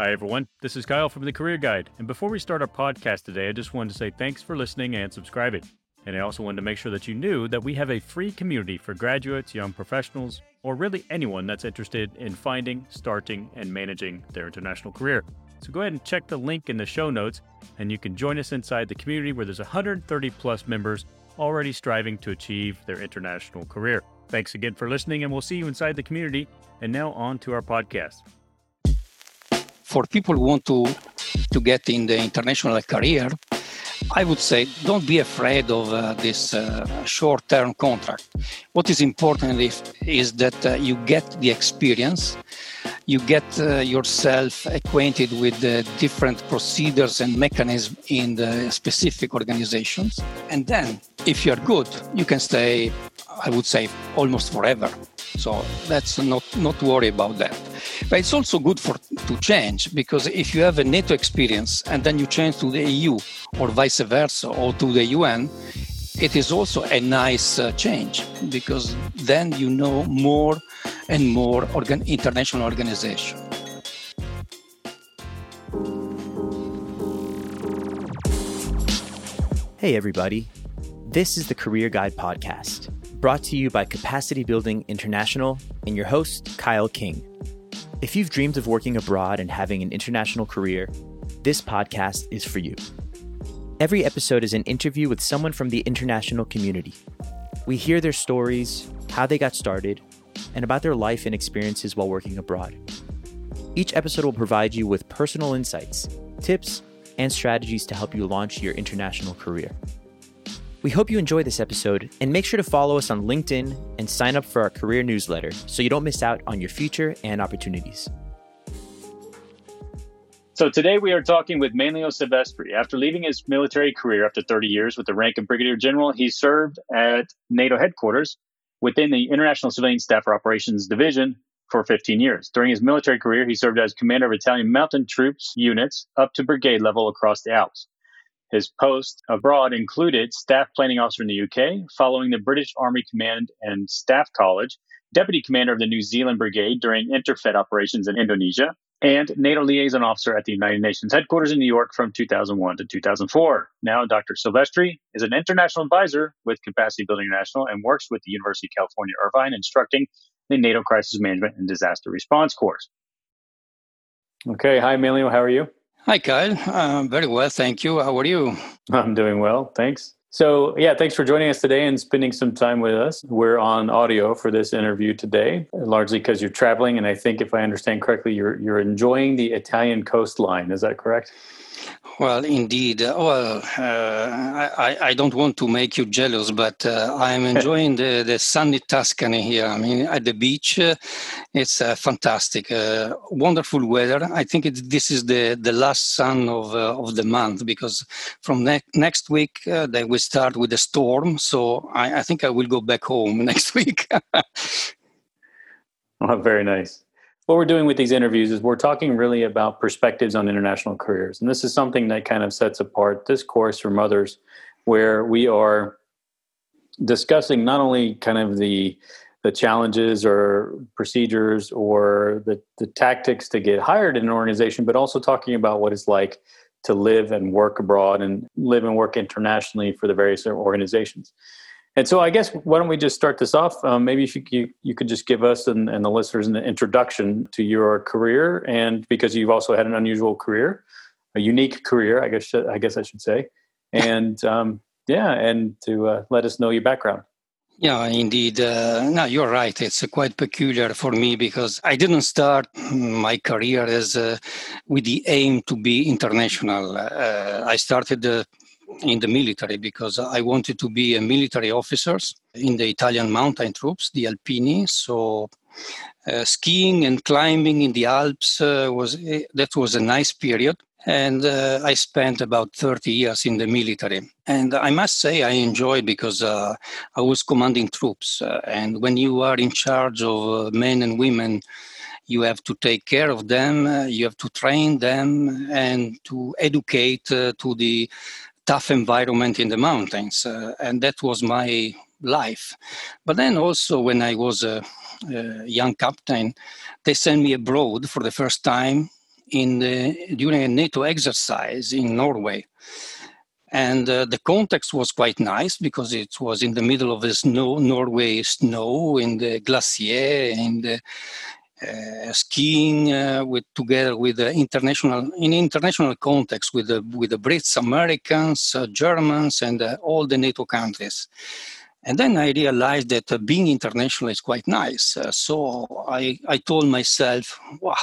Hi, everyone. This is Kyle from the Career Guide. And before we start our podcast today, I just wanted to say thanks for listening and subscribing. And I also wanted to make sure that you knew that we have a free community for graduates, young professionals, or really anyone that's interested in finding, starting, and managing their international career. So go ahead and check the link in the show notes, and you can join us inside the community where there's 130 plus members already striving to achieve their international career. Thanks again for listening, and we'll see you inside the community. And now on to our podcast. For people who want to to get in the international career, I would say don't be afraid of uh, this uh, short term contract. What is important is, is that uh, you get the experience, you get uh, yourself acquainted with the different procedures and mechanisms in the specific organizations. And then, if you're good, you can stay, I would say, almost forever. So let's not, not worry about that. But it's also good for to change because if you have a NATO experience and then you change to the EU or vice versa or to the UN, it is also a nice uh, change because then you know more and more organ- international organization. Hey, everybody. This is the Career Guide Podcast, brought to you by Capacity Building International and your host, Kyle King. If you've dreamed of working abroad and having an international career, this podcast is for you. Every episode is an interview with someone from the international community. We hear their stories, how they got started, and about their life and experiences while working abroad. Each episode will provide you with personal insights, tips, and strategies to help you launch your international career. We hope you enjoy this episode and make sure to follow us on LinkedIn and sign up for our career newsletter so you don't miss out on your future and opportunities. So today we are talking with Manlio Silvestri. After leaving his military career after 30 years with the rank of brigadier general, he served at NATO headquarters within the International Civilian Staff Operations Division for 15 years. During his military career, he served as commander of Italian mountain troops units up to brigade level across the Alps. His post abroad included staff planning officer in the UK, following the British Army Command and Staff College, deputy commander of the New Zealand Brigade during INTERFET operations in Indonesia, and NATO liaison officer at the United Nations headquarters in New York from 2001 to 2004. Now, Dr. Silvestri is an international advisor with Capacity Building International and works with the University of California, Irvine, instructing the NATO Crisis Management and Disaster Response course. Okay, hi, Manlio. How are you? Hi, Kyle. Uh, very well, thank you. How are you? I'm doing well, thanks. So, yeah, thanks for joining us today and spending some time with us. We're on audio for this interview today, largely because you're traveling, and I think, if I understand correctly, you're you're enjoying the Italian coastline. Is that correct? Well, indeed. Uh, well, uh, I, I don't want to make you jealous, but uh, I'm enjoying the, the sunny Tuscany here. I mean, at the beach, uh, it's uh, fantastic, uh, wonderful weather. I think it, this is the, the last sun of of the month because from ne- next week they will start with a storm. So I, I think I will go back home next week. oh, very nice what we're doing with these interviews is we're talking really about perspectives on international careers. And this is something that kind of sets apart this course from others, where we are discussing not only kind of the the challenges or procedures or the, the tactics to get hired in an organization, but also talking about what it's like to live and work abroad and live and work internationally for the various organizations. And so, I guess why don't we just start this off? Um, maybe if you, you, you could just give us and, and the listeners an introduction to your career, and because you've also had an unusual career, a unique career, I guess I guess I should say, and um, yeah, and to uh, let us know your background. Yeah, indeed. Uh, no, you're right. It's uh, quite peculiar for me because I didn't start my career as uh, with the aim to be international. Uh, I started uh, in the military because I wanted to be a military officer in the Italian mountain troops, the Alpini. So uh, skiing and climbing in the Alps uh, was uh, that was a nice period. And uh, I spent about 30 years in the military. And I must say, I enjoyed because uh, I was commanding troops. Uh, and when you are in charge of men and women, you have to take care of them, you have to train them, and to educate to the tough environment in the mountains, uh, and that was my life. But then also, when I was a, a, young captain, they sent me abroad for the first time in the, during a NATO exercise in Norway. And uh, the context was quite nice because it was in the middle of the snow, Norway snow, in the glacier, in the skiing uh, with together with the international in international context with the with the Brits, Americans, uh, Germans, and uh, all the NATO countries. And then I realized that uh, being international is quite nice. Uh, so I, I told myself, wow,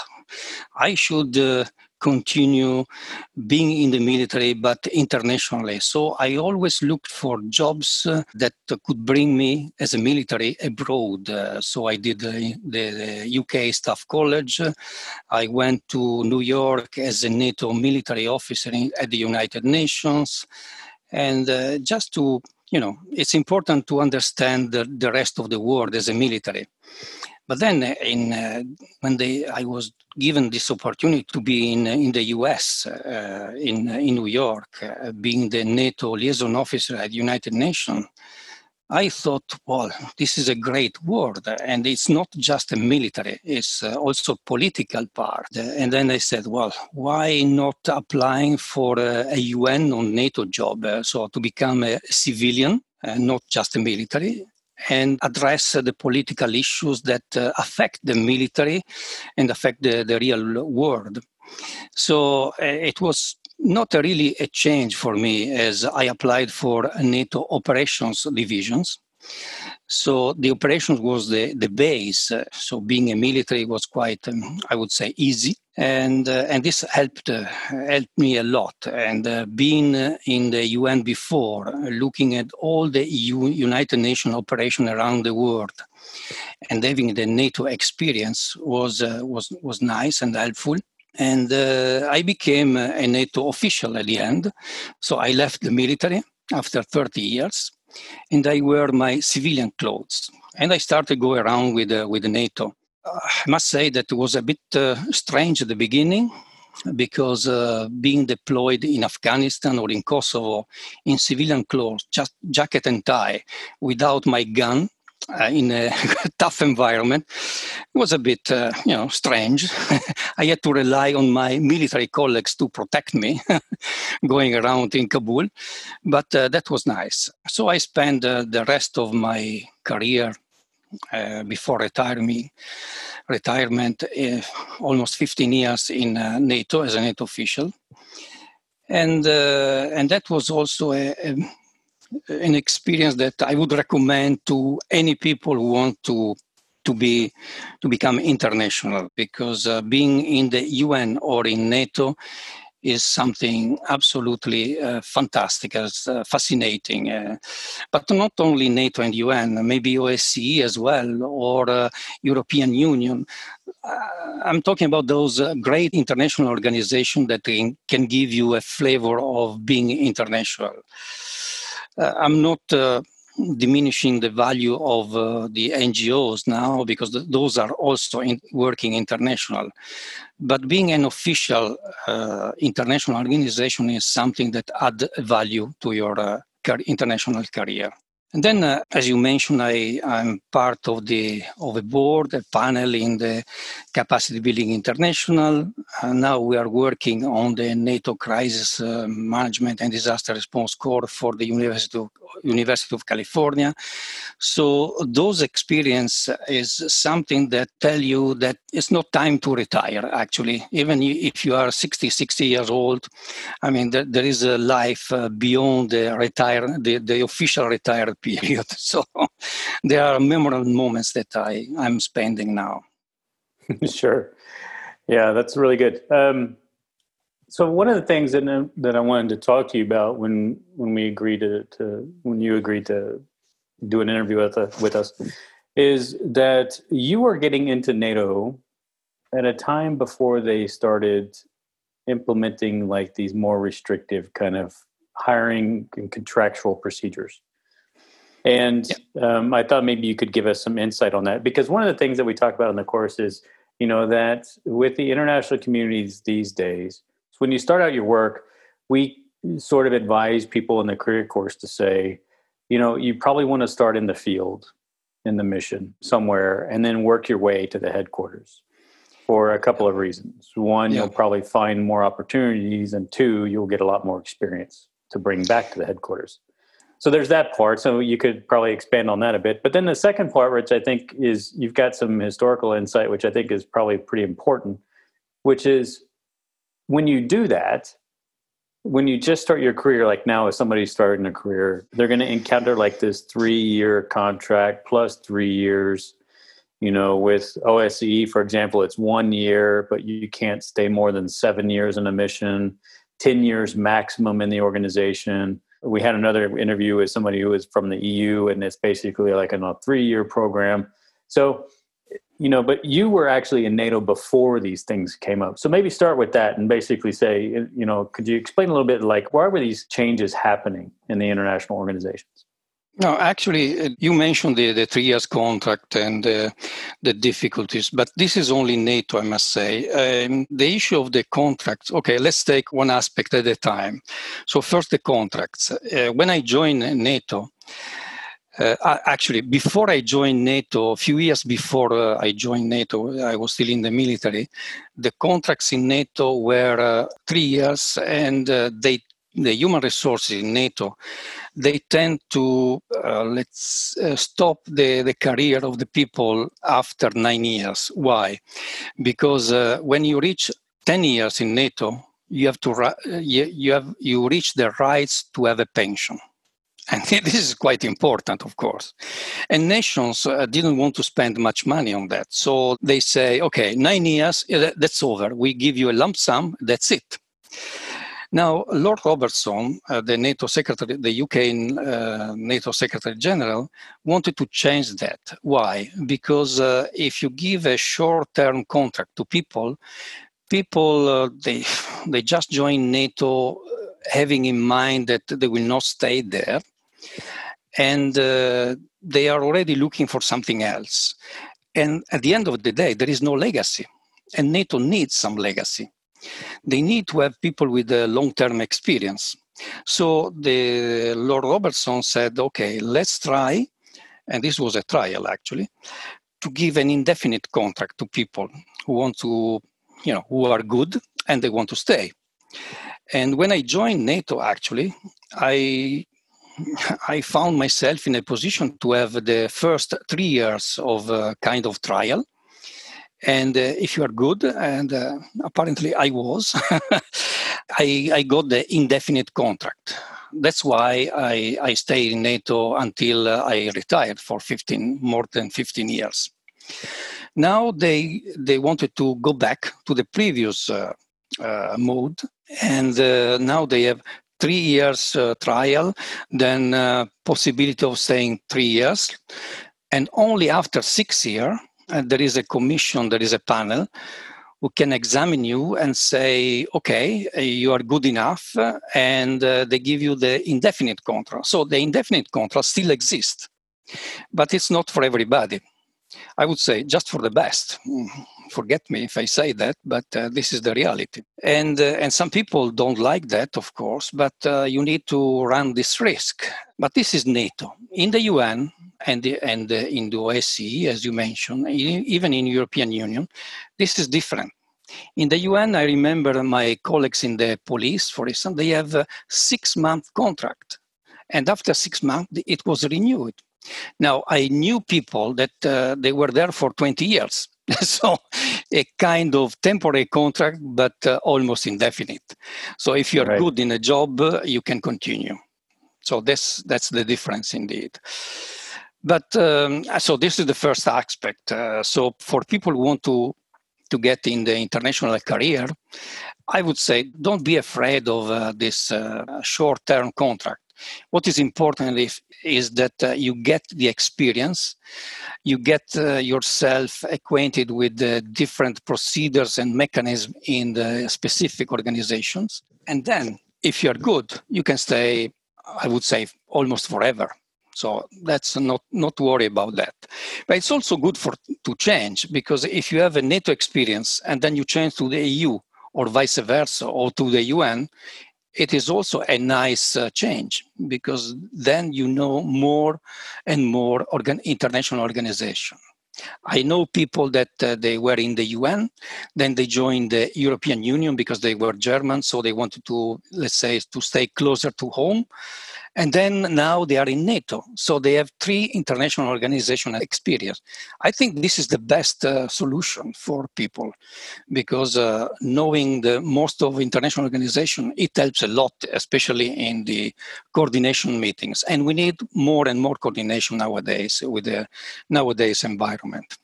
I should uh, continue being in the military, but internationally. So I always looked for jobs uh, that could bring me as a military abroad. Uh, so I did the, the, UK Staff College. I went to New York as a NATO military officer in, at the United Nations. And uh, just to you know, it's important to understand the, the rest of the world as a military. But then, uh, in uh, when they, I was given this opportunity to be in in the U.S. Uh, in in New York, uh, being the NATO liaison officer at the United Nations, I thought, well, this is a great word, and it's not just a military; it's uh, also political part. And then I said, well, why not applying for a, UN or NATO job, uh, so to become a civilian, uh, not just a military, and address the political issues that uh, affect the military and affect the, the real world. So uh, it was not really a change for me as I applied for NATO operations divisions. So the operations was the, the base. Uh, so being a military was quite, um, I would say, easy. And, uh, and this helped, uh, helped me a lot. And uh, being uh, in the UN before, looking at all the EU, United Nations operation around the world, and having the NATO experience was, uh, was, was nice and helpful. And uh, I became a NATO official at the end. So I left the military after 30 years and I wear my civilian clothes. And I started go around with, uh, with NATO. Uh, I must say that it was a bit uh, strange at the beginning because uh, being deployed in Afghanistan or in Kosovo in civilian clothes, just jacket and tie, without my gun, uh, in a tough environment. It was a bit uh, you know strange. I had to rely on my military colleagues to protect me going around in kabul but uh, that was nice. So i spent uh, the rest of my career uh, before retirement retirement uh, almost 15 years in nato as a nato official. And and that was also a, a an experience that I would recommend to any people who want to to be to become international because uh, being in the UN or in NATO is something absolutely uh, fantastic, as uh, fascinating. Uh, but not only NATO and UN, maybe OSCE as well, or uh, European Union. Uh, I'm talking about those great international organizations that can give you a flavor of being international. Uh, I'm not uh, diminishing the value of uh, the NGOs now because th- those are also in working international. But being an official uh, international organization is something that add value to your uh, car- international career. And then, uh, as you mentioned, I, am part of the of a board, a panel in the Capacity Building International. Uh, now we are working on the NATO Crisis uh, Management and Disaster Response Core for the University of, University of California. So those experience is something that tell you that it's not time to retire. Actually, even if you are 60, 60 years old, I mean there, there is a life uh, beyond the retire the, the official retire period. So there are memorable moments that I I'm spending now. sure. Yeah, that's really good. Um, so one of the things that that I wanted to talk to you about when when we agreed to, to when you agreed to do an interview with us, with us is that you are getting into NATO at a time before they started implementing like these more restrictive kind of hiring and contractual procedures. And um, I thought maybe you could give us some insight on that because one of the things that we talk about in the course is, you know, that with the international communities these days, so when you start out your work, we sort of advise people in the career course to say, you know, you probably want to start in the field, in the mission somewhere, and then work your way to the headquarters. for a couple of reasons. One, yeah. you'll probably find more opportunities, and two, you'll get a lot more experience to bring back to the headquarters. So there's that part. So you could probably expand on that a bit. But then the second part, which I think is you've got some historical insight, which I think is probably pretty important, which is when you do that, when you just start your career, like now, if somebody's starting a career, they're going to encounter like this three year contract plus three years. You know, with OSCE, for example, it's one year, but you can't stay more than seven years in a mission, 10 years maximum in the organization. We had another interview with somebody who was from the EU, and it's basically like a three year program. So you know but you were actually in nato before these things came up so maybe start with that and basically say you know could you explain a little bit like why were these changes happening in the international organizations no, actually, uh, you mentioned the, the three years contract and uh, the difficulties, but this is only NATO, I must say. Um, the issue of the contracts, okay, let's take one aspect at a time. So, first, the contracts. Uh, when I joined NATO, uh, actually, before I joined NATO, a few years before uh, I joined NATO, I was still in the military. The contracts in NATO were uh, three years, and uh, they the human resources in NATO they tend to uh, let's uh, stop the, the career of the people after nine years. Why? Because when you reach 10 years in NATO, you have to you, you have you reach the rights to have a pension and this is quite important, of course. And nations uh, didn't want to spend much money on that. So they say, okay, nine years, that's over. We give you a lump sum, that's it. Now, Lord Robertson, uh, the NATO secretary, the UK uh, NATO secretary general, wanted to change that. Why? Because uh, if you give a short-term contract to people, people uh, they they just join NATO uh, having in mind that they will not stay there and uh, they are already looking for something else. And at the end of the day, there is no legacy, and NATO needs some legacy. They need to have people with a long-term experience. So the Lord Robertson said, "Okay, let's try," and this was a trial actually, to give an indefinite contract to people who want to, you know, who are good and they want to stay. And when I joined NATO, actually, I I found myself in a position to have the first three years of a kind of trial. And uh, if you are good, and uh, apparently I was, I, I got the indefinite contract. That's why I, I stayed in NATO until uh, I retired for 15, more than 15 years. Now they, they wanted to go back to the previous uh, uh, mode, and uh, now they have three years trial, then possibility of staying three years, and only after six years, uh, there is a commission, there is a panel who can examine you and say, okay, uh, you are good enough, and uh, they give you the indefinite contract. So the indefinite contract still exists, but it's not for everybody. I would say just for the best. Mm, forget me if I say that, but uh, this is the reality. And uh, and some people don't like that, of course, but uh, you need to run this risk. But this is NATO in the UN and the, and in the OSCE, as you mentioned, even in European Union, this is different. In the UN, I remember my colleagues in the police, for instance, they have a six-month contract, and after six months, it was renewed now, I knew people that uh, they were there for 20 years. so, a kind of temporary contract, but uh, almost indefinite. So, if you're right. good in a job, uh, you can continue. So, this, that's the difference indeed. But um, so, this is the first aspect. Uh, so, for people who want to to get in the international career, I would say don't be afraid of uh, this uh, short term contract. What is important is, is that uh, you get the experience, you get uh, yourself acquainted with the different procedures and mechanisms in the specific organizations. And then, if you're good, you can stay, I would say, almost forever. So that's not not worry about that. But it's also good for to change because if you have a NATO experience and then you change to the EU or vice versa or to the UN, it is also a nice uh, change because then you know more and more organ- international organization. I know people that uh, they were in the UN, then they joined the European Union because they were German, so they wanted to, let's say, to stay closer to home. And then now they are in NATO. So they have three international organization experience. I think this is the best uh, solution for people because uh, knowing the most of international organization, it helps a lot, especially in the coordination meetings. And we need more and more coordination nowadays with the nowadays environment.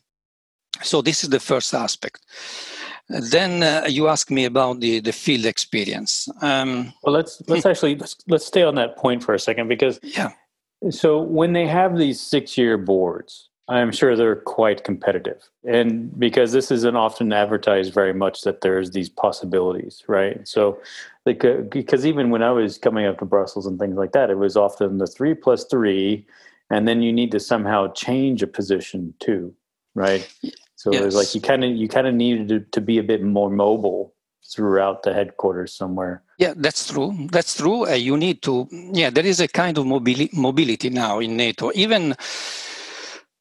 So this is the first aspect. Then uh, you ask me about the, the field experience. Um, well, let's let's actually let's, let's stay on that point for a second because yeah. So when they have these six year boards, I'm sure they're quite competitive, and because this isn't often advertised very much that there's these possibilities, right? So, like, uh, because even when I was coming up to Brussels and things like that, it was often the three plus three, and then you need to somehow change a position too, right? So yes. it was like you kind of you kind of needed to, to be a bit more mobile throughout the headquarters somewhere. Yeah, that's true. That's true. Uh, you need to. Yeah, there is a kind of mobili- mobility now in NATO. Even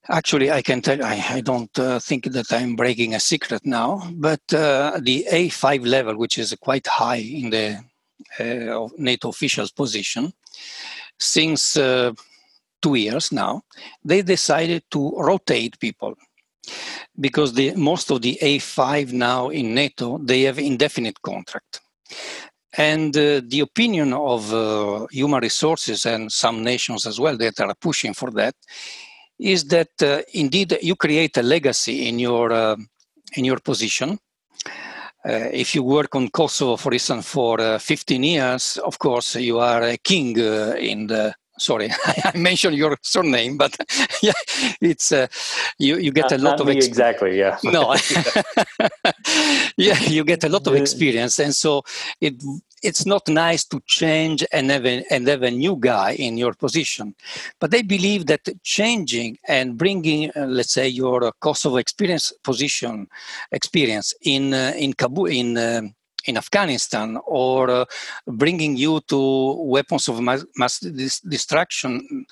actually, I can tell. I, I don't uh, think that I'm breaking a secret now, but uh, the A5 level, which is quite high in the uh, NATO officials position, since uh, two years now, they decided to rotate people because the, most of the A5 now in NATO, they have indefinite contract. And uh, the opinion of uh, human resources and some nations as well that are pushing for that is that uh, indeed you create a legacy in your uh, in your position. Uh, if you work on Kosovo, for instance, for uh, 15 years, of course you are a king in the sorry, I mentioned your surname, but yeah, it's uh, you. You get a lot of experience. exactly. Yeah. No. yeah, you get a lot of experience, and so it it's not nice to change and have a, and have a new guy in your position. But they believe that changing and bringing, uh, let's say, your Kosovo experience position experience in uh, in Kabul in uh, in Afghanistan or uh, bringing you to weapons of mass, mass dis- destruction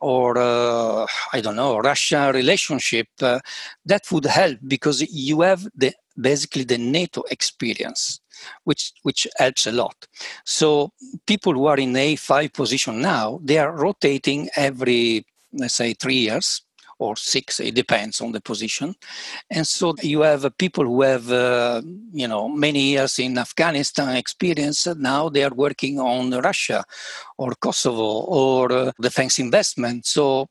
or uh, I don't know Russia relationship uh, that would help because you have the basically the NATO experience which which helps a lot. So people who are in A5 position now they are rotating every let's say 3 years or six, it depends on the position. And so you have people who have, uh, you know, many years in Afghanistan experience. Now they are working on Russia or Kosovo or uh, defense investment. So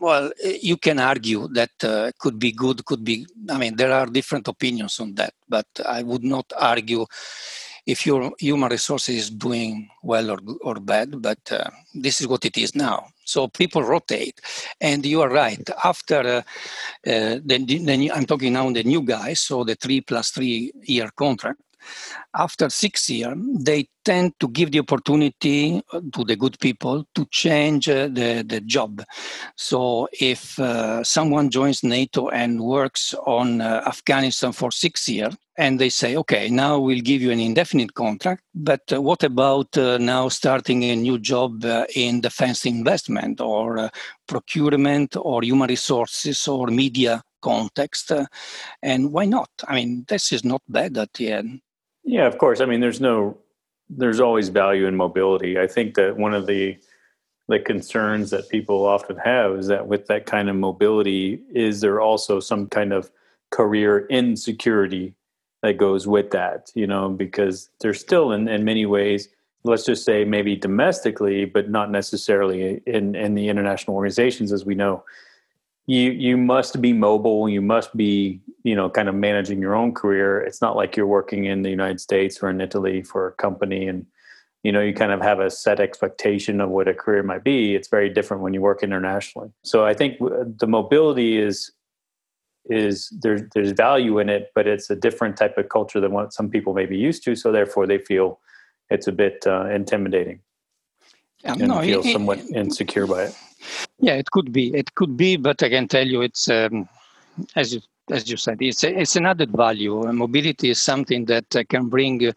well, you can argue that uh, could be good, could be. I mean, there are different opinions on that, but I would not argue if your human resources is doing well or, or bad, but uh, this is what it is now. So people rotate, and you are right. After uh, uh, the, the, I'm talking now on the new guys, so the three plus three year contract. After six years, they tend to give the opportunity to the good people to change uh, the, the job. So if uh, someone joins NATO and works on uh, Afghanistan for six years, and they say, okay, now we'll give you an indefinite contract, but uh, what about uh, now starting a new job uh, in defense investment or procurement or human resources or media context? and why not? I mean, this is not bad at the end. Yeah, of course. I mean, there's no, there's always value in mobility. I think that one of the the concerns that people often have is that with that kind of mobility, is there also some kind of career insecurity that goes with that? You know, because there's still in, in many ways, let's just say maybe domestically, but not necessarily in in the international organizations, as we know, you you must be mobile. You must be you know kind of managing your own career. It's not like you're working in the united states or in italy for a company and you know you kind of have a set expectation of what a career might be. It's very different when you work internationally. So i think the mobility is is there's there's value in it but it's a different type of culture than what some people may be used to. So therefore they feel it's a bit uh, intimidating yeah, and no, feel it, somewhat it, insecure by it yeah, it could be. It could be, but I can tell you, it's um, as you as you said, it's a, it's an added value. mobility is something that uh, can bring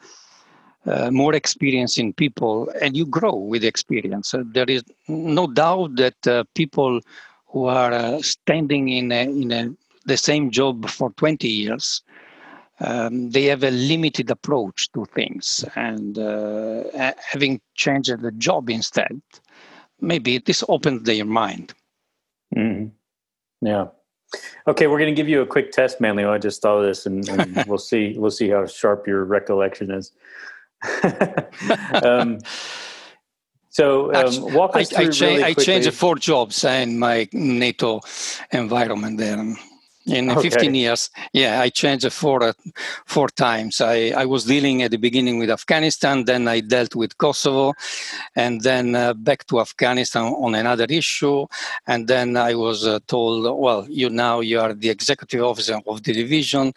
uh, more experience in people, and you grow with experience. Uh, there is no doubt that uh, people who are uh, standing in a, in a, the same job for 20 years. Um, they have a limited approach to things, and uh, having changed the job instead, maybe this opens their mind. Mm-hmm. Yeah. Okay, we're going to give you a quick test, Manlio. I just thought of this, and, and we'll see. We'll see how sharp your recollection is. um, so, um, walk us I, through. I, cha- really I changed four jobs in my NATO environment there in okay. 15 years yeah i changed four uh, four times I, I was dealing at the beginning with afghanistan then i dealt with kosovo and then uh, back to afghanistan on another issue and then i was uh, told well you now you are the executive officer of the division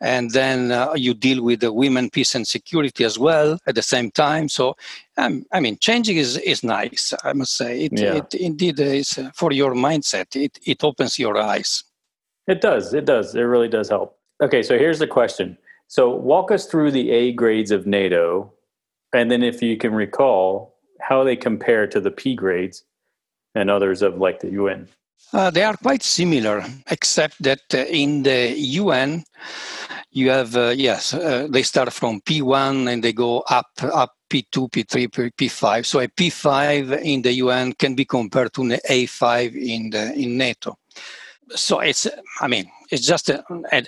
and then uh, you deal with the women peace and security as well at the same time so um, i mean changing is, is nice i must say it, yeah. it indeed is uh, for your mindset it, it opens your eyes it does. It does. It really does help. Okay, so here's the question. So walk us through the A grades of NATO, and then if you can recall how they compare to the P grades and others of like the UN. Uh, they are quite similar, except that uh, in the UN, you have uh, yes, uh, they start from P1 and they go up up P2, P3, P5. So a P5 in the UN can be compared to an A5 in the in NATO so it's i mean it's just a,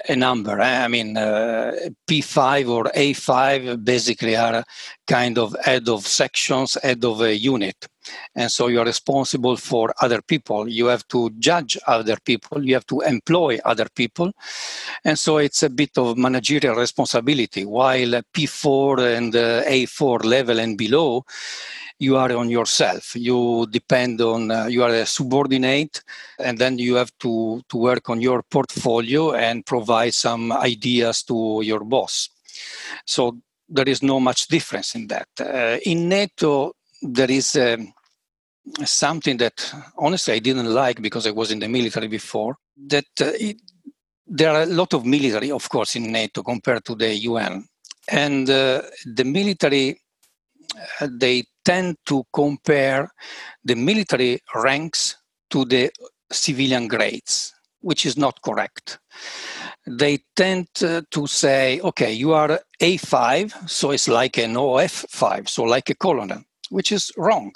a, number eh? i mean uh, p5 or a5 basically are kind of head of sections head of a unit. And so you are responsible for other people. You have to judge other people. You have to employ other people. And so it's a bit of managerial responsibility. While p4 and uh, a4 level and below you are on yourself. You depend on, uh, you are a subordinate, and then you have to, to work on your portfolio and provide some ideas to your boss. So there is no much difference in that. Uh, in NATO, there is um, something that honestly I didn't like because I was in the military before. That uh, it, there are a lot of military, of course, in NATO compared to the UN, and uh, the military uh, they tend to compare the military ranks to the civilian grades, which is not correct. They tend to say, okay, you are A5, so it's like an OF5, so like a colonel, which is wrong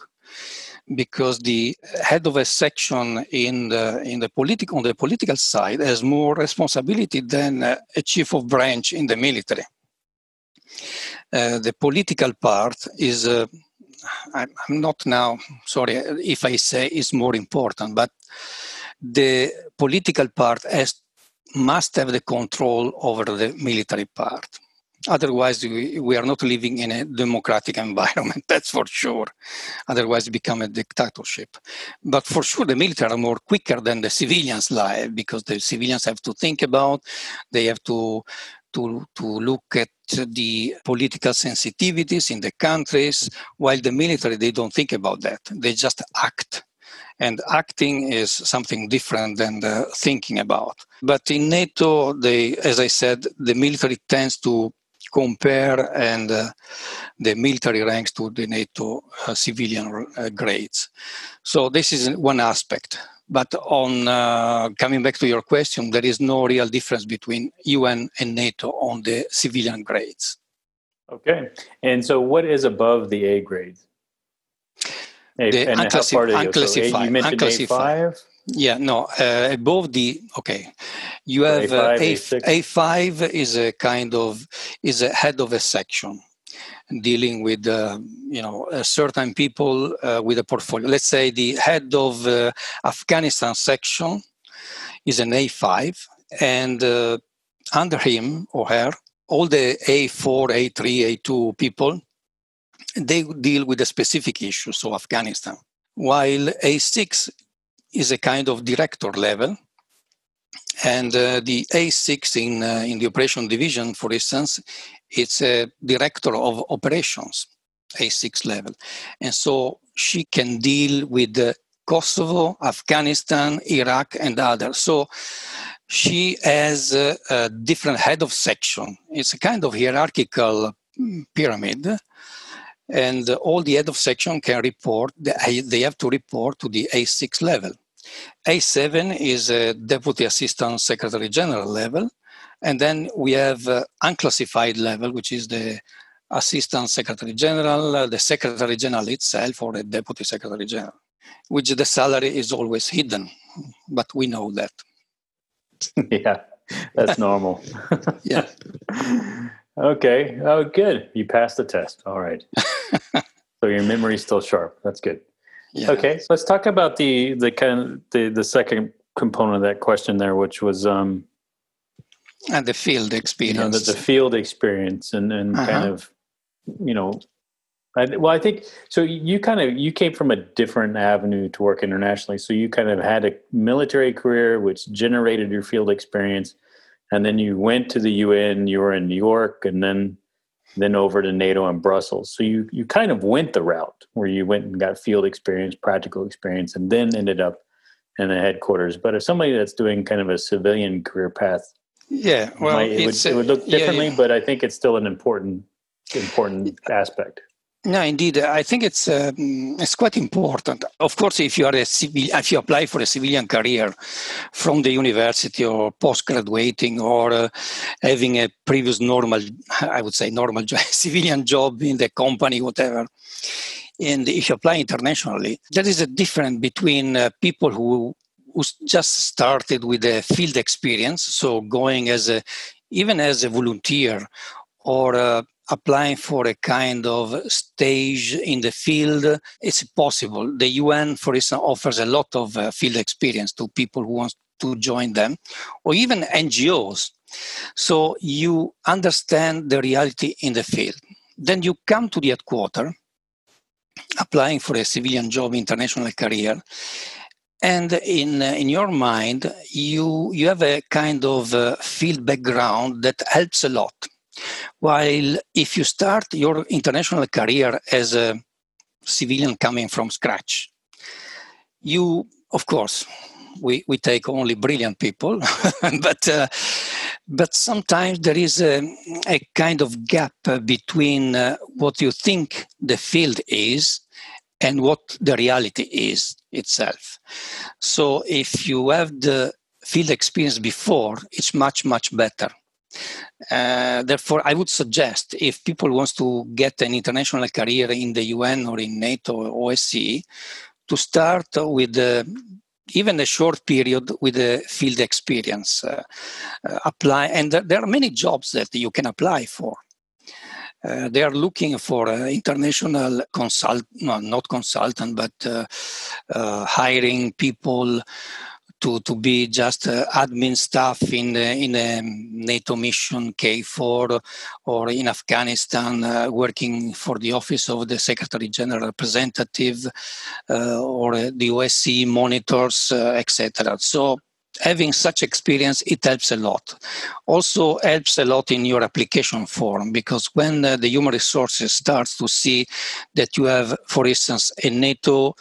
because the head of a section in the in the political on the political side has more responsibility than a chief of branch in the military. Uh, the political part is uh, I'm not now sorry if I say it's more important, but the political part has must have the control over the military part. Otherwise, we, we are not living in a democratic environment, that's for sure. Otherwise, become a dictatorship. But for sure, the military are more quicker than the civilians live because the civilians have to think about, they have to to, to look at the political sensitivities in the countries, while the military, they don't think about that. They just act. And acting is something different than the thinking about. But in NATO, they, as I said, the military tends to compare and uh, the military ranks to the NATO uh, civilian uh, grades. So this is one aspect. But on uh, coming back to your question, there is no real difference between UN and NATO on the civilian grades. Okay. And so what is above the A grades? A, the and unclassi- how unclassified. So A, you mentioned unclassified. A5? Yeah, no, uh, above the, okay. You have A5, uh, A, A5 is a kind of, is a head of a section dealing with uh, you know certain people uh, with a portfolio. Let's say the head of uh, Afghanistan section is an A5, and uh, under him or her, all the A4, A3, A2 people they deal with a specific issue, so Afghanistan. While A6 is a kind of director level, and uh, the A6 in, uh, in the operation division, for instance, it's a director of operations, A6 level. And so she can deal with uh, Kosovo, Afghanistan, Iraq, and others. So she has a, a different head of section. It's a kind of hierarchical mm, pyramid and all the head of section can report they have to report to the a6 level A7 is a Deputy Assistant Secretary General level. And then we have uh, unclassified level, which is the Assistant Secretary General, uh, the Secretary General itself, or the Deputy Secretary General, which the salary is always hidden, but we know that. yeah, that's normal. yeah. okay. Oh, good. You passed the test. All right. so your memory's still sharp. That's good. Yeah. Okay, so let's talk about the the kind of the the second component of that question there, which was um, and the field experience. You know, the, the field experience and and uh-huh. kind of you know, I, well, I think so. You kind of you came from a different avenue to work internationally, so you kind of had a military career which generated your field experience, and then you went to the UN. You were in New York, and then then over to NATO and Brussels. So you you kind of went the route where you went and got field experience, practical experience, and then ended up in the headquarters. But if somebody that's doing kind of a civilian career path, yeah, well, might, it, would, it would look differently, yeah, yeah. but I think it's still an important important aspect. No, indeed, I think it's um, it's quite important. Of course, if you are a civil, if you apply for a civilian career from the university or post graduating or uh, having a previous normal, I would say normal job, civilian job in the company, whatever. And if you apply internationally, there is a difference between uh, people who just started with a field experience, so going as a even as a volunteer or uh, applying for a kind of stage in the field, it's possible. The UN, for instance, offers a lot of uh, field experience to people who want to join them, or even NGOs. So you understand the reality in the field. Then you come to the headquarters, applying for a civilian job, international career, and in uh, in your mind, you you have a kind of uh, field background that helps a lot. While if you start your international career as a civilian coming from scratch, you, of course, we, we take only brilliant people, but uh, but sometimes there is a, a kind of gap between uh, what you think the field is and what the reality is itself. So if you have the field experience before, it's much much better uh, therefore, I would suggest if people wants to get an international career in the UN or in NATO or OSCE, to start with uh, even a short period with a field experience. Uh, uh apply, and there are many jobs that you can apply for. Uh, they are looking for uh, international consult, no, not consultant, but uh, uh hiring people to, to be just uh, admin staff in the, in a NATO mission KFOR or in Afghanistan uh, working for the office of the Secretary General representative or the OSCE monitors, etc. So having such experience it helps a lot. Also helps a lot in your application form because when uh, the human resources starts to see that you have for instance a nato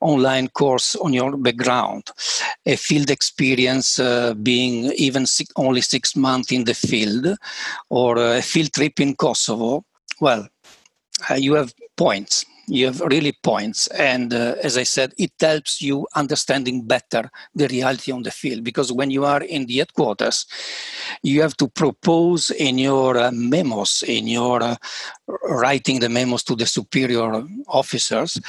online course on your background a field experience uh, being even six, only six months in the field or a field trip in kosovo well uh, you have points you have really points. And uh, as i said it helps you understanding better the reality on the field. Because when you are in the headquarters you have to propose in your uh, memos in your uh, writing the memos to the superior officers.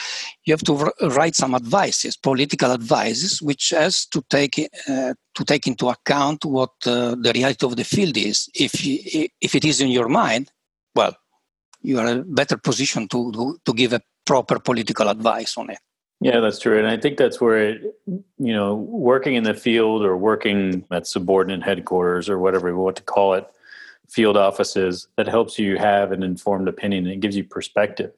You have to write some advices political advices which has to take uh, to take into account what uh, the reality of the field is. If if it is in your mind you are a better position to, to, to give a proper political advice on it. Yeah, that's true. And I think that's where it, you know, working in the field or working at subordinate headquarters or whatever we want to call it, field offices, that helps you have an informed opinion. It gives you perspective.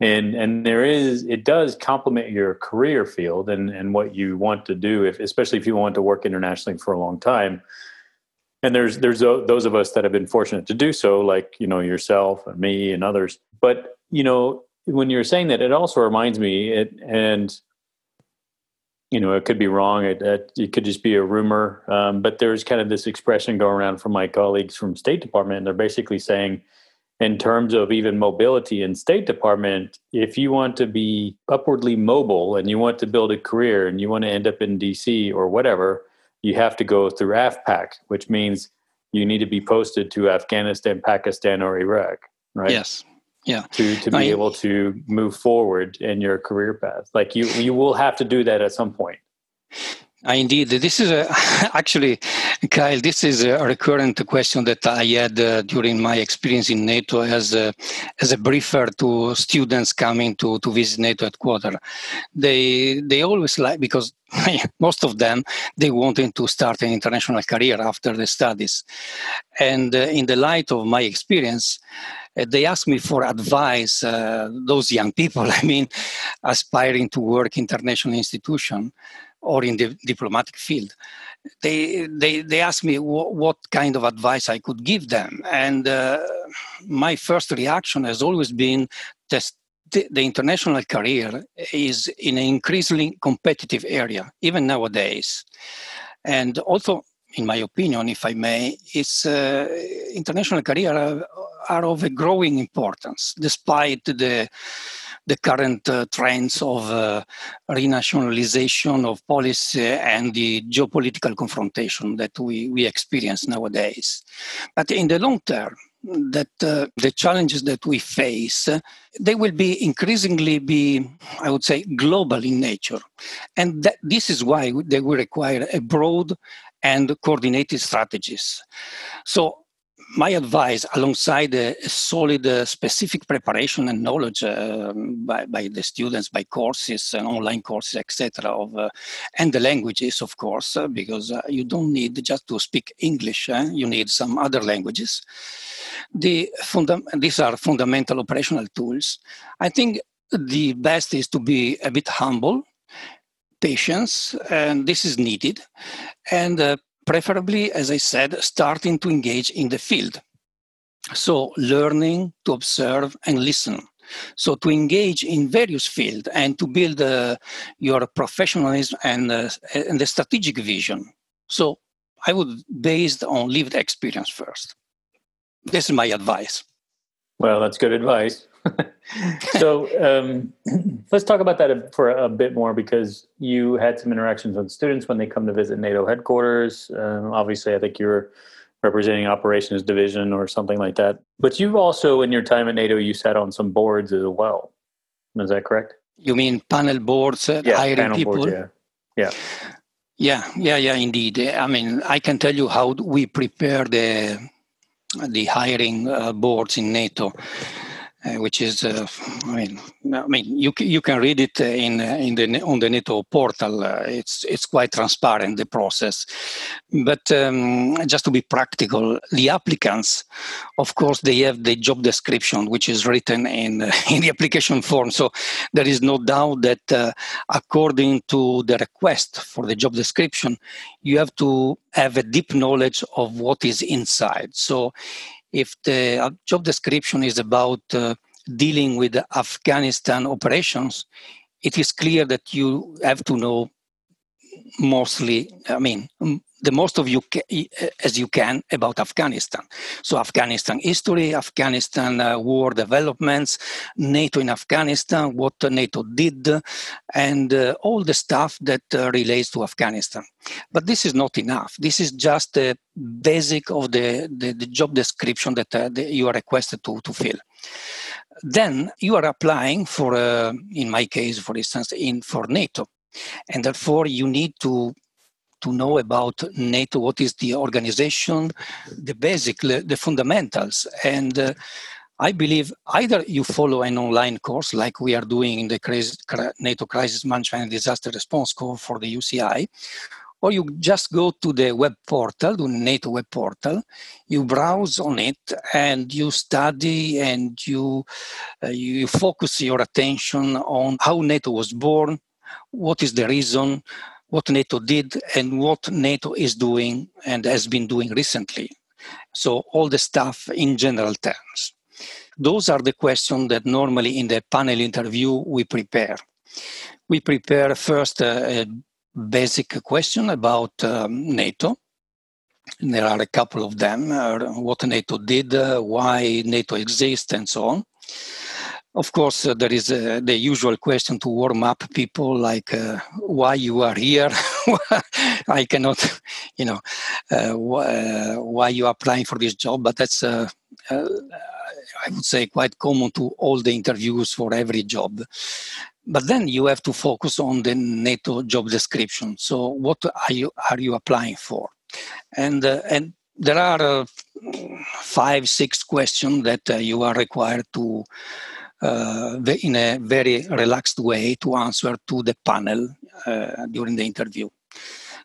And and there is it does complement your career field and, and what you want to do if especially if you want to work internationally for a long time and there's there's those of us that have been fortunate to do so like you know yourself and me and others. But you know when you're saying that it also reminds me it and you know it could be wrong it, it, could just be a rumor um, but there's kind of this expression going around from my colleagues from state department and they're basically saying in terms of even mobility in State Department, if you want to be upwardly mobile and you want to build a career and you want to end up in DC or whatever, you have to go through AfPak, which means you need to be posted to Afghanistan, Pakistan, or Iraq, right? Yes. Yeah. To to be I, able to move forward in your career path. Like you you will have to do that at some point. Indeed, this is a, actually, Kyle. This is a recurrent question that I had uh, during my experience in NATO as a, as a briefer to students coming to, to visit NATO headquarters. They they always like because most of them they wanted to start an international career after the studies, and uh, in the light of my experience, uh, they asked me for advice. Uh, those young people, I mean, aspiring to work in international institution or in the diplomatic field. They, they, they asked me what kind of advice I could give them. And uh, my first reaction has always been that the, the, international career is in an increasingly competitive area, even nowadays. And also, in my opinion, if I may, it's uh, international career are, are of a growing importance, despite the the current uh, trends of uh, renationalization of policy and the geopolitical confrontation that we, we experience nowadays. But in the long term, that uh, the challenges that we face uh, they will be increasingly be i would say global in nature and that, this is why they will require a broad and coordinated strategies so my advice, alongside a, a solid uh, specific preparation and knowledge uh, by, by, the students, by courses and online courses, etc., of uh, and the languages, of course, uh, because uh, you don't need just to speak English. Eh? you need some other languages. The funda- these are fundamental operational tools. I think the best is to be a bit humble patience, and this is needed, and uh, preferably, as I said, starting to engage in the field. So learning to observe and listen. So to engage in various fields and to build uh, your professionalism and, uh, and the strategic vision. So I would based on lived experience first. This is my advice. Well, that's good advice. So um, let's talk about that for a bit more because you had some interactions with students when they come to visit NATO headquarters. Um, obviously, I think you're representing operations division or something like that. But you've also, in your time at NATO, you sat on some boards as well. Is that correct? You mean panel boards, uh, yeah, hiring panel people? Boards, yeah. Yeah. Yeah, yeah, yeah, indeed. I mean, I can tell you how we prepare the the hiring uh, boards in NATO. Uh, which is, uh, I mean, I mean, you you can read it in in the on the NATO portal. Uh, it's it's quite transparent the process, but um, just to be practical, the applicants, of course, they have the job description which is written in in the application form. So there is no doubt that uh, according to the request for the job description, you have to have a deep knowledge of what is inside. So if the uh, job description is about uh, dealing with Afghanistan operations, it is clear that you have to know mostly, I mean, the most of you as you can about Afghanistan. So Afghanistan history, Afghanistan uh, war developments, NATO in Afghanistan, what NATO did, and uh, all the stuff that uh, relates to Afghanistan. But this is not enough. This is just the basic of the, the, the job description that uh, the, you are requested to, to fill. Then you are applying for, uh, in my case, for instance, in for NATO, and therefore you need to to know about NATO, what is the organization, the basic, the fundamentals. And uh, I believe either you follow an online course like we are doing in the NATO Crisis Management and Disaster Response Course for the UCI, or you just go to the web portal, the NATO web portal, you browse on it and you study and you, uh, you focus your attention on how NATO was born, what is the reason, what NATO did and what NATO is doing and has been doing recently. So, all the stuff in general terms. Those are the questions that normally in the panel interview we prepare. We prepare first a, a basic question about um, NATO, There are a couple of them. Uh, what NATO did, uh, why NATO exists, and so on. Of course, uh, there is uh, the usual question to warm up people, like uh, why you are here. I cannot, you know, uh, wh- why you are applying for this job. But that's, I would say, quite common to all the interviews for every job. But then you have to focus on the NATO job description. So, what are you are you applying for? And and there are five, six questions that you are required to uh, in a very relaxed way to answer to the panel uh, during the interview.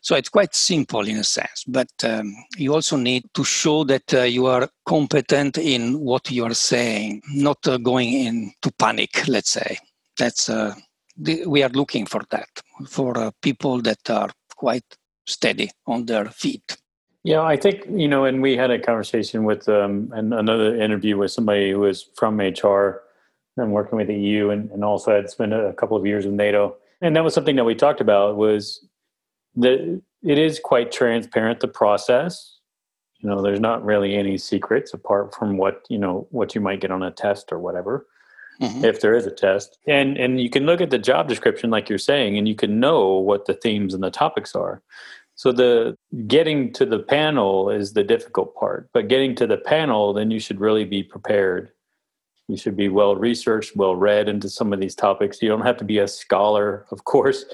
So it's quite simple in a sense, but um, you also need to show that uh, you are competent in what you are saying, not uh, going into panic, let's say. That's uh, the, we are looking for that for uh, people that are quite steady on their feet. Yeah, I think you know, and we had a conversation with um, and another interview with somebody who was from HR and working with the EU and, and also had spent a couple of years with NATO. And that was something that we talked about was that it is quite transparent, the process. You know, there's not really any secrets apart from what, you know, what you might get on a test or whatever. Mm-hmm. If there is a test. And and you can look at the job description like you're saying and you can know what the themes and the topics are. So the getting to the panel is the difficult part. But getting to the panel, then you should really be prepared you should be well researched, well read into some of these topics. You don't have to be a scholar, of course,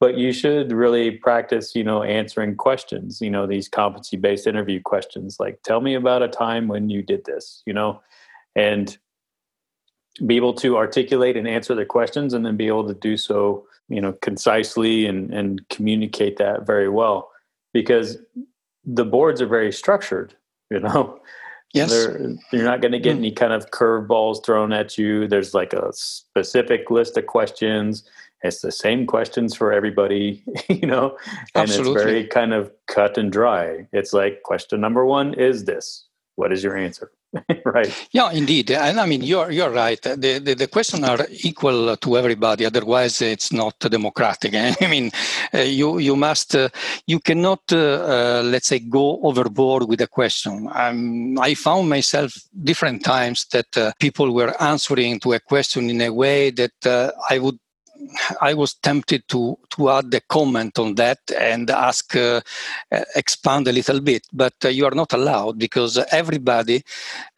but you should really practice, you know, answering questions, you know, these competency based interview questions like, tell me about a time when you did this, you know, and be able to articulate and answer the questions and then be able to do so, you know, concisely and, and communicate that very well because the boards are very structured, you know. Yes. They're, you're not going to get mm. any kind of curveballs thrown at you. There's like a specific list of questions. It's the same questions for everybody, you know, and Absolutely. it's very kind of cut and dry. It's like question number one is this. What is your answer? right. Yeah, indeed. And I mean, you're you're right. The, the, the questions are equal to everybody. Otherwise, it's not democratic. I mean, uh, you you must uh, you cannot uh, uh, let's say go overboard with a question. I found myself different times that uh, people were answering to a question in a way that uh, I would I was tempted to to add a comment on that and ask uh, expand a little bit, but uh, you are not allowed because everybody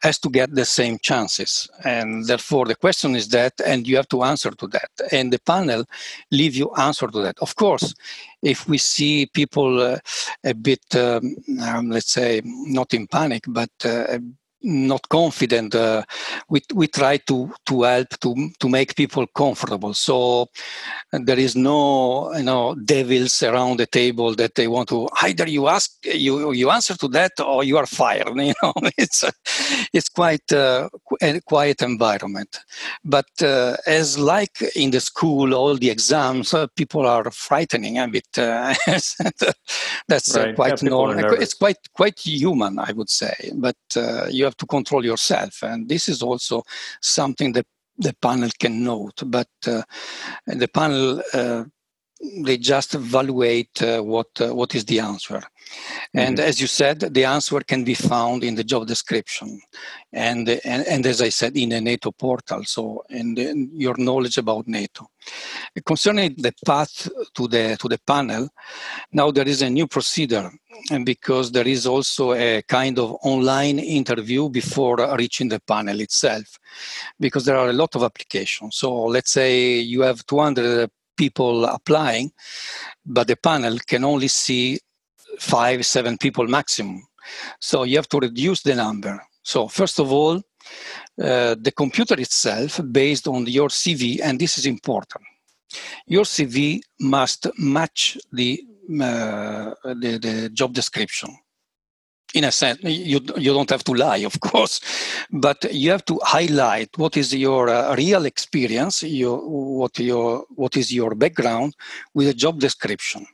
has to get the same chances, and therefore the question is that, and you have to answer to that, and the panel leave you answer to that. Of course, if we see people uh, a bit, um, um, let's say, not in panic, but uh, not confident uh, we, we try to to help to to make people comfortable. So there is no you know devils around the table that they want to either you ask you you answer to that or you are fired you know? It's it's quite uh, a quiet environment. But uh, as like in the school all the exams uh, people are frightening a bit uh, that's uh, right. quite yeah, normal. It's quite quite human i would say. But you have have to control yourself. And this is also something that the panel can note. But uh, the panel uh, they just evaluate uh, what uh, what is the answer mm-hmm. and as you said the answer can be found in the job description. And and, and as i said in the nato portal so in the, your knowledge about nato. Concerning the path to the to the panel now there is a new procedure and because there is also a kind of online interview before reaching the panel itself because there are a lot of applications. So let's say you have 200 people applying, but the panel can only see five, seven people maximum. So you have to reduce the number. So first of all, uh, the computer itself, based on your CV, and this is important, your CV must match the, uh, the, the job description in a sense you you don't have to lie of course but you have to highlight what is your uh, real experience your what your what is your background with a job description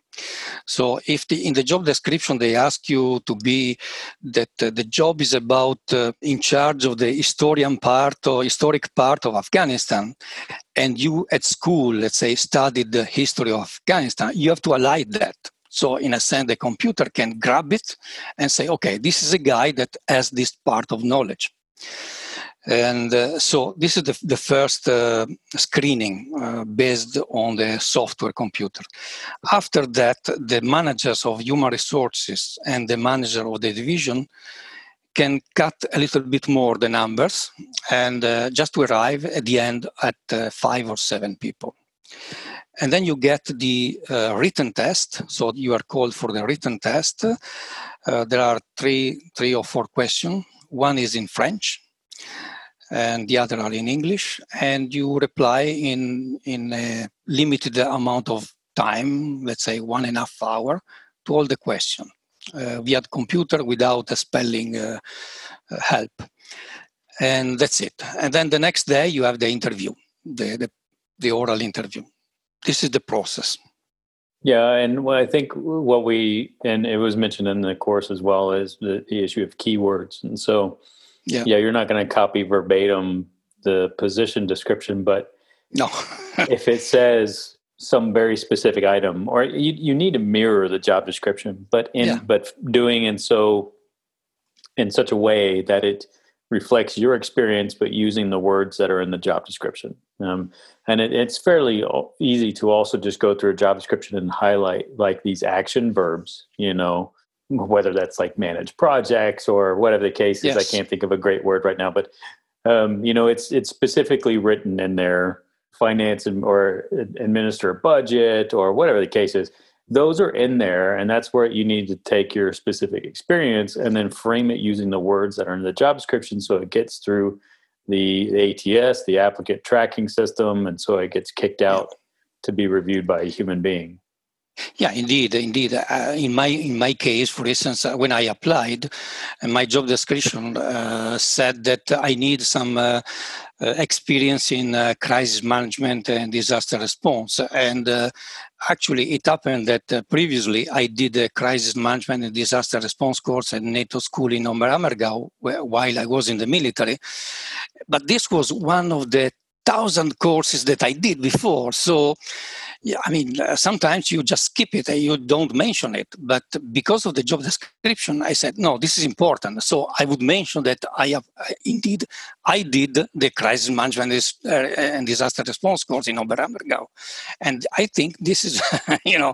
so if the, in the job description they ask you to be that uh, the job is about uh, in charge of the historian part or historic part of Afghanistan, and you at school, let's say, studied the history of Afghanistan, you have to align that So, in a sense, the computer can grab it and say, okay, this is a guy that has this part of knowledge. And uh, so this is the, the first uh, screening uh, based on the software computer. After that, the managers of human resources and the manager of the division can cut a little bit more the numbers and uh, just to arrive at the end at uh, five or seven people. And then you get the uh, written test. So you are called for the written test. there are three, three or four questions. One is in French and the other are in English, and you reply in in a limited amount of time, let's say one and a half hour, to all the question uh, via the computer without a spelling uh, uh, help, and that's it. And then the next day you have the interview, the, the the oral interview. This is the process. Yeah, and I think what we and it was mentioned in the course as well is the, the issue of keywords, and so yeah, yeah you're not going to copy verbatim the position description, but no, if it says some very specific item, or you, you need to mirror the job description, but in yeah. but doing in so in such a way that it reflects your experience, but using the words that are in the job description. Um, and it, it's fairly easy to also just go through a job description and highlight like these action verbs, you know, whether that's like manage projects or whatever the case is. Yes. I can't think of a great word right now, but um, you know, it's it's specifically written in there, finance and, or administer a budget or whatever the case is. Those are in there, and that's where you need to take your specific experience and then frame it using the words that are in the job description, so it gets through the ATS, the applicant tracking system, and so it gets kicked out to be reviewed by a human being. Yeah, indeed, indeed. Uh, in my in my case, for instance, uh, when I applied, uh, my job description uh, said that I need some uh, uh, experience in crisis management and disaster response. And actually, it happened that previously I did a crisis management and disaster response course at NATO school in Oberammergau while I was in the military. But this was one of the thousand courses that I did before. So, yeah, I mean, uh, sometimes you just skip it and you don't mention it. But because of the job description, I said, no, this is important. So I would mention that I have, indeed, I did the crisis management uh, and disaster response course in Oberammergau. And I think this is, you know,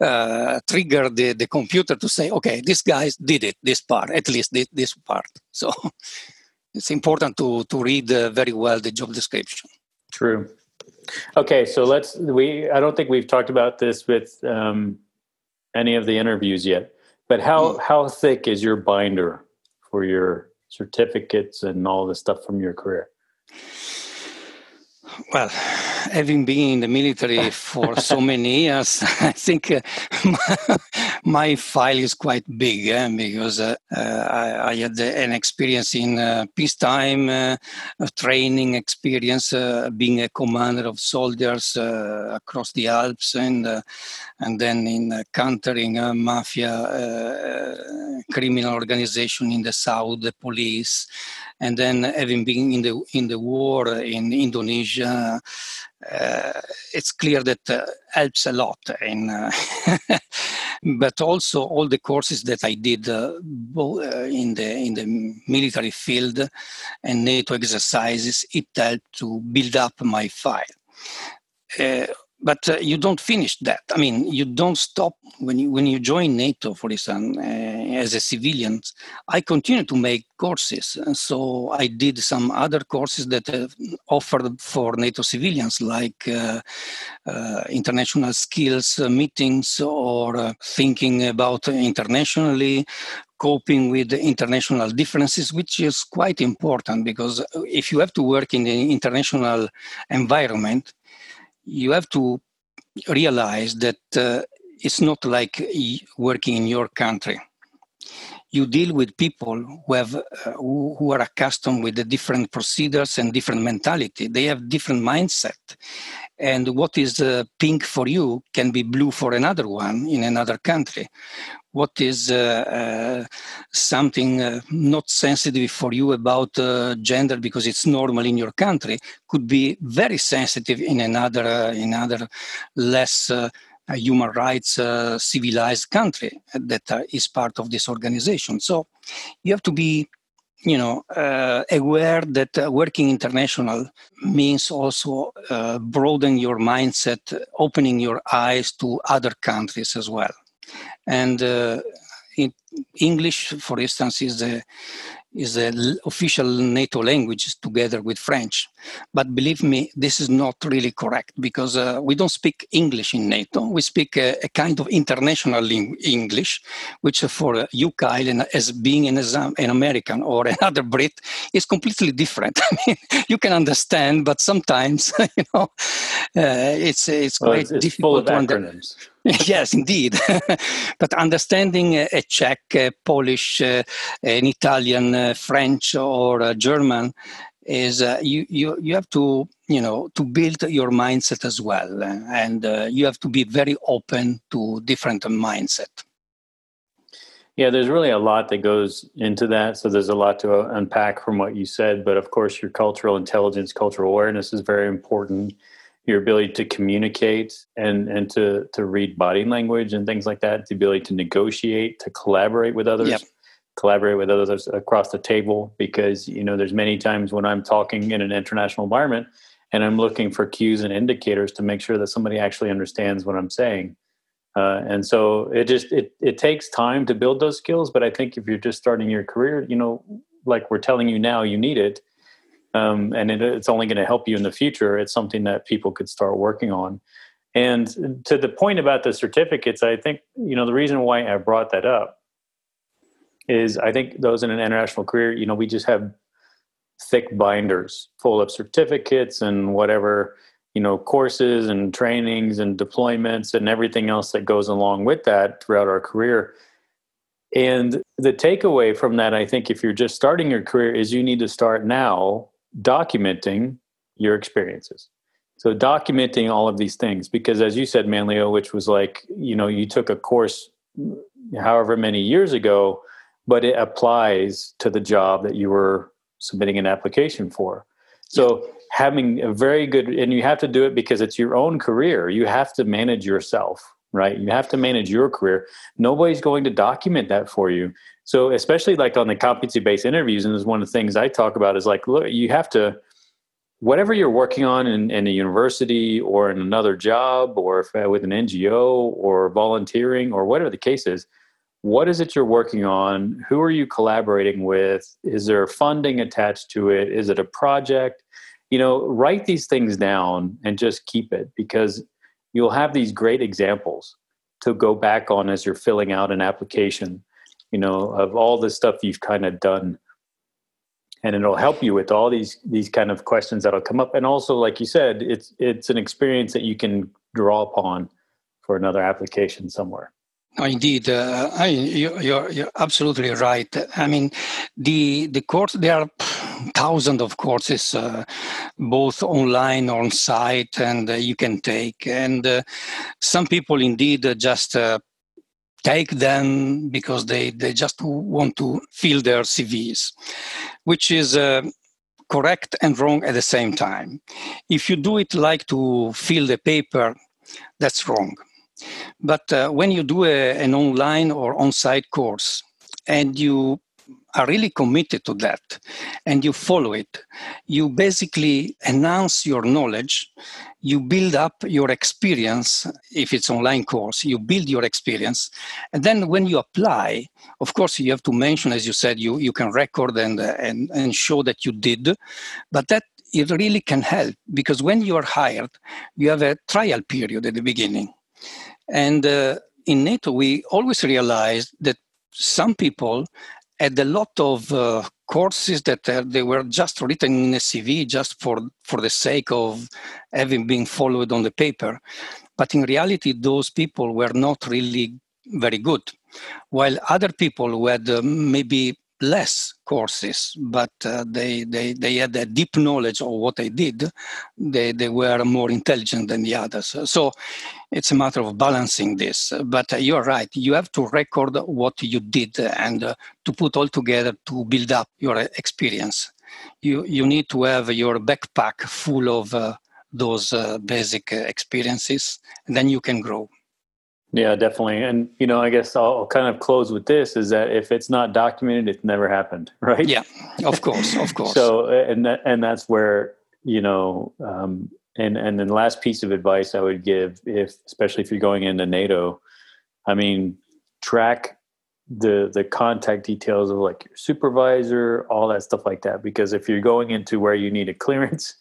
uh, trigger the, the computer to say, okay, this guy did it, this part, at least this, this part. So it's important to to read uh, very well the job description. True. Okay, so let's we. I don't think we've talked about this with um, any of the interviews yet. But how mm. how thick is your binder for your certificates and all the stuff from your career? Well, having been in the military for so many years, I think uh, my file is quite big eh, because uh, uh, I, I, had an experience in uh, peacetime, uh, training experience, uh, being a commander of soldiers uh, across the Alps, and and then in countering mafia criminal organization in the south, the police, and then having been in the in the war in Indonesia, uh, it's clear that uh, helps a lot. In, uh, but also all the courses that I did uh, uh, in the in the military field and NATO exercises, it helped to build up my file. Uh, but uh, you don't finish that. I mean, you don't stop when you when you join NATO, for instance, uh, as a civilian. I continue to make courses, so I did some other courses that uh, offered for NATO civilians, like uh, uh, international skills uh, meetings or thinking about internationally, coping with international differences, which is quite important because if you have to work in an international environment, you have to realize that uh, it's not like working in your country. You deal with people who have uh, who, who, are accustomed with the different procedures and different mentality. They have different mindset, and what is uh, pink for you can be blue for another one in another country what is uh, uh, something uh, not sensitive for you about uh, gender because it's normal in your country could be very sensitive in another uh, in other less uh, human rights civilized country that is part of this organization. So you have to be you know, aware that working international means also broadening your mindset, opening your eyes to other countries as well. And uh, English, for instance, is the is the official NATO language together with French. But believe me, this is not really correct because uh, we don't speak English in NATO. We speak a, a kind of international English, which for you, Kyle, and as being an, an American or another Brit, is completely different. I mean, you can understand, but sometimes, you know, uh, it's it's quite well, it's, it's difficult to understand. yes, indeed. but understanding a Czech, a Polish, uh, an Italian, uh, French, or uh, German is uh, you, you you have to you know to build your mindset as well, and uh, you have to be very open to different mindset. Yeah, there's really a lot that goes into that. So there's a lot to unpack from what you said. But of course, your cultural intelligence, cultural awareness is very important your ability to communicate and and to to read body language and things like that the ability to negotiate to collaborate with others. Yep. collaborate with others across the table because you know there's many times when i'm talking in an international environment and i'm looking for cues and indicators to make sure that somebody actually understands what i'm saying. Uh, and so it just it, it takes time to build those skills but i think if you're just starting your career you know like we're telling you now you need it um, and it, it's only going to help you in the future. It's something that people could start working on. And to the point about the certificates, I think you know the reason why I brought that up is I think those in an international career, you know, we just have thick binders full of certificates and whatever you know courses and trainings and deployments and everything else that goes along with that throughout our career and the takeaway from that i think if you're just starting your career is you need to start now documenting your experiences. So documenting all of these things, because as you said, Manlio, which was like, you know, you took a course however many years ago, but it applies to the job that you were submitting an application for. So having a very good, and you have to do it because it's your own career. You have to manage yourself, right? You have to manage your career. Nobody's going to document that for you. So especially like on the competency based interviews, and is one of the things I talk about is like, look, you have to whatever you're working on in, in a university or in another job or if, uh, with an NGO or volunteering or whatever the case is, what is it you're working on? Who are you collaborating with? Is there funding attached to it? Is it a project? You know, write these things down and just keep it because you'll have these great examples to go back on as you're filling out an application you know of all the stuff you've kind of done and it'll help you with all these these kind of questions that'll come up and also like you said it's it's an experience that you can draw upon for another application somewhere no, indeed, uh, I, you, you're, you're absolutely right. I mean, the the course there are thousands of courses, uh, both online, on site, and uh, you can take. And uh, some people indeed just uh, take them because they, they just want to fill their CVs, which is uh, correct and wrong at the same time. If you do it like to fill the paper, that's wrong. But uh, when you do a, an online or on site course and you are really committed to that and you follow it, you basically enhance your knowledge, you build up your experience. If it's online course, you build your experience. And then when you apply, of course, you have to mention, as you said, you, you can record and, and, and show that you did, but that it really can help because when you are hired, you have a trial period at the beginning. And uh, in NATO, we always realized that some people had a lot of uh, courses that uh, they were just written in a CV just for, for the sake of having been followed on the paper. But in reality, those people were not really very good. While other people who had uh, maybe less courses, but uh, they, they, they had a deep knowledge of what they did. They, they were more intelligent than the others. So it's a matter of balancing this. But uh, you're right, you have to record what you did and uh, to put all together to build up your experience. You, you need to have your backpack full of uh, those uh, basic uh, experiences, and then you can grow. Yeah, definitely. And you know, I guess I'll kind of close with this: is that if it's not documented, it's never happened, right? Yeah, of course, of course. so, and that, and that's where you know, um, and and then the last piece of advice I would give, if especially if you're going into NATO, I mean, track the the contact details of like your supervisor, all that stuff like that. Because if you're going into where you need a clearance,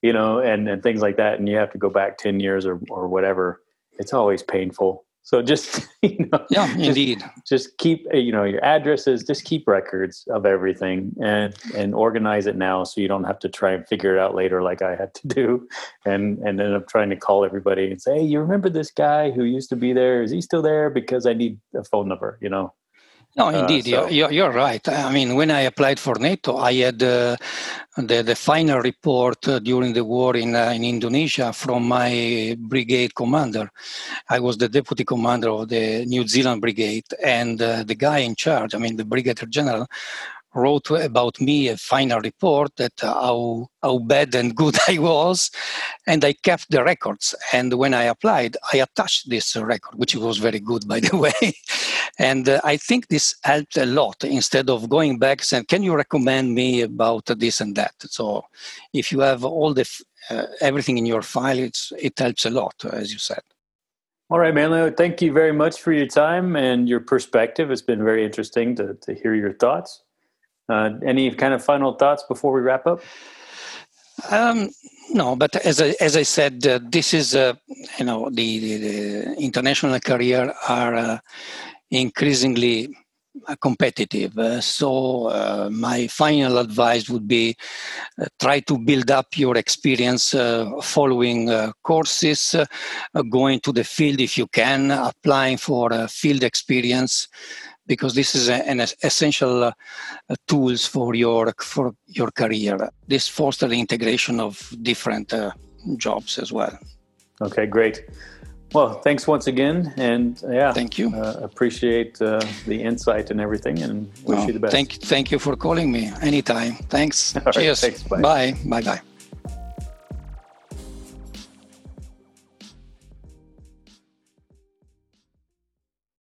you know, and and things like that, and you have to go back ten years or or whatever, it's always painful. So just you know, yeah, just, indeed. Just keep uh, you know your addresses. Just keep records of everything and and organize it now, so you don't have to try and figure it out later, like I had to do, and and end up trying to call everybody and say, "Hey, you remember this guy who used to be there? Is he still there? Because I need a phone number." You know. No, indeed, uh, so. you're, you're, right. I mean, when I applied for NATO, I had uh, the, the final report uh, during the war in, uh, in Indonesia from my brigade commander. I was the deputy commander of the New Zealand brigade, and uh, the guy in charge, I mean, the brigadier general, wrote about me a final report that how how bad and good I was, and I kept the records. And when I applied, I attached this record, which was very good, by the way. and uh, I think this helped a lot. Instead of going back saying, "Can you recommend me about this and that?" So, if you have all the uh, everything in your file, it's it helps a lot, as you said. All right, Manlio, thank you very much for your time and your perspective. It's been very interesting to, to hear your thoughts. Uh, any kind of final thoughts before we wrap up? Um, no, but as I, as I said, uh, this is uh, you know the, the, the, international career are uh, increasingly uh, competitive. Uh, so my final advice would be try to build up your experience following courses, going to the field if you can, applying for field experience because this is an essential uh, tools for your for your career. This fosters the integration of different uh, jobs as well. Okay, great. Well, thanks once again, and uh, yeah, thank you. Uh, appreciate uh, the insight and everything, and wish you the best. Thank, thank you for calling me anytime. Thanks. Cheers. thanks, bye. Bye. Bye. Bye.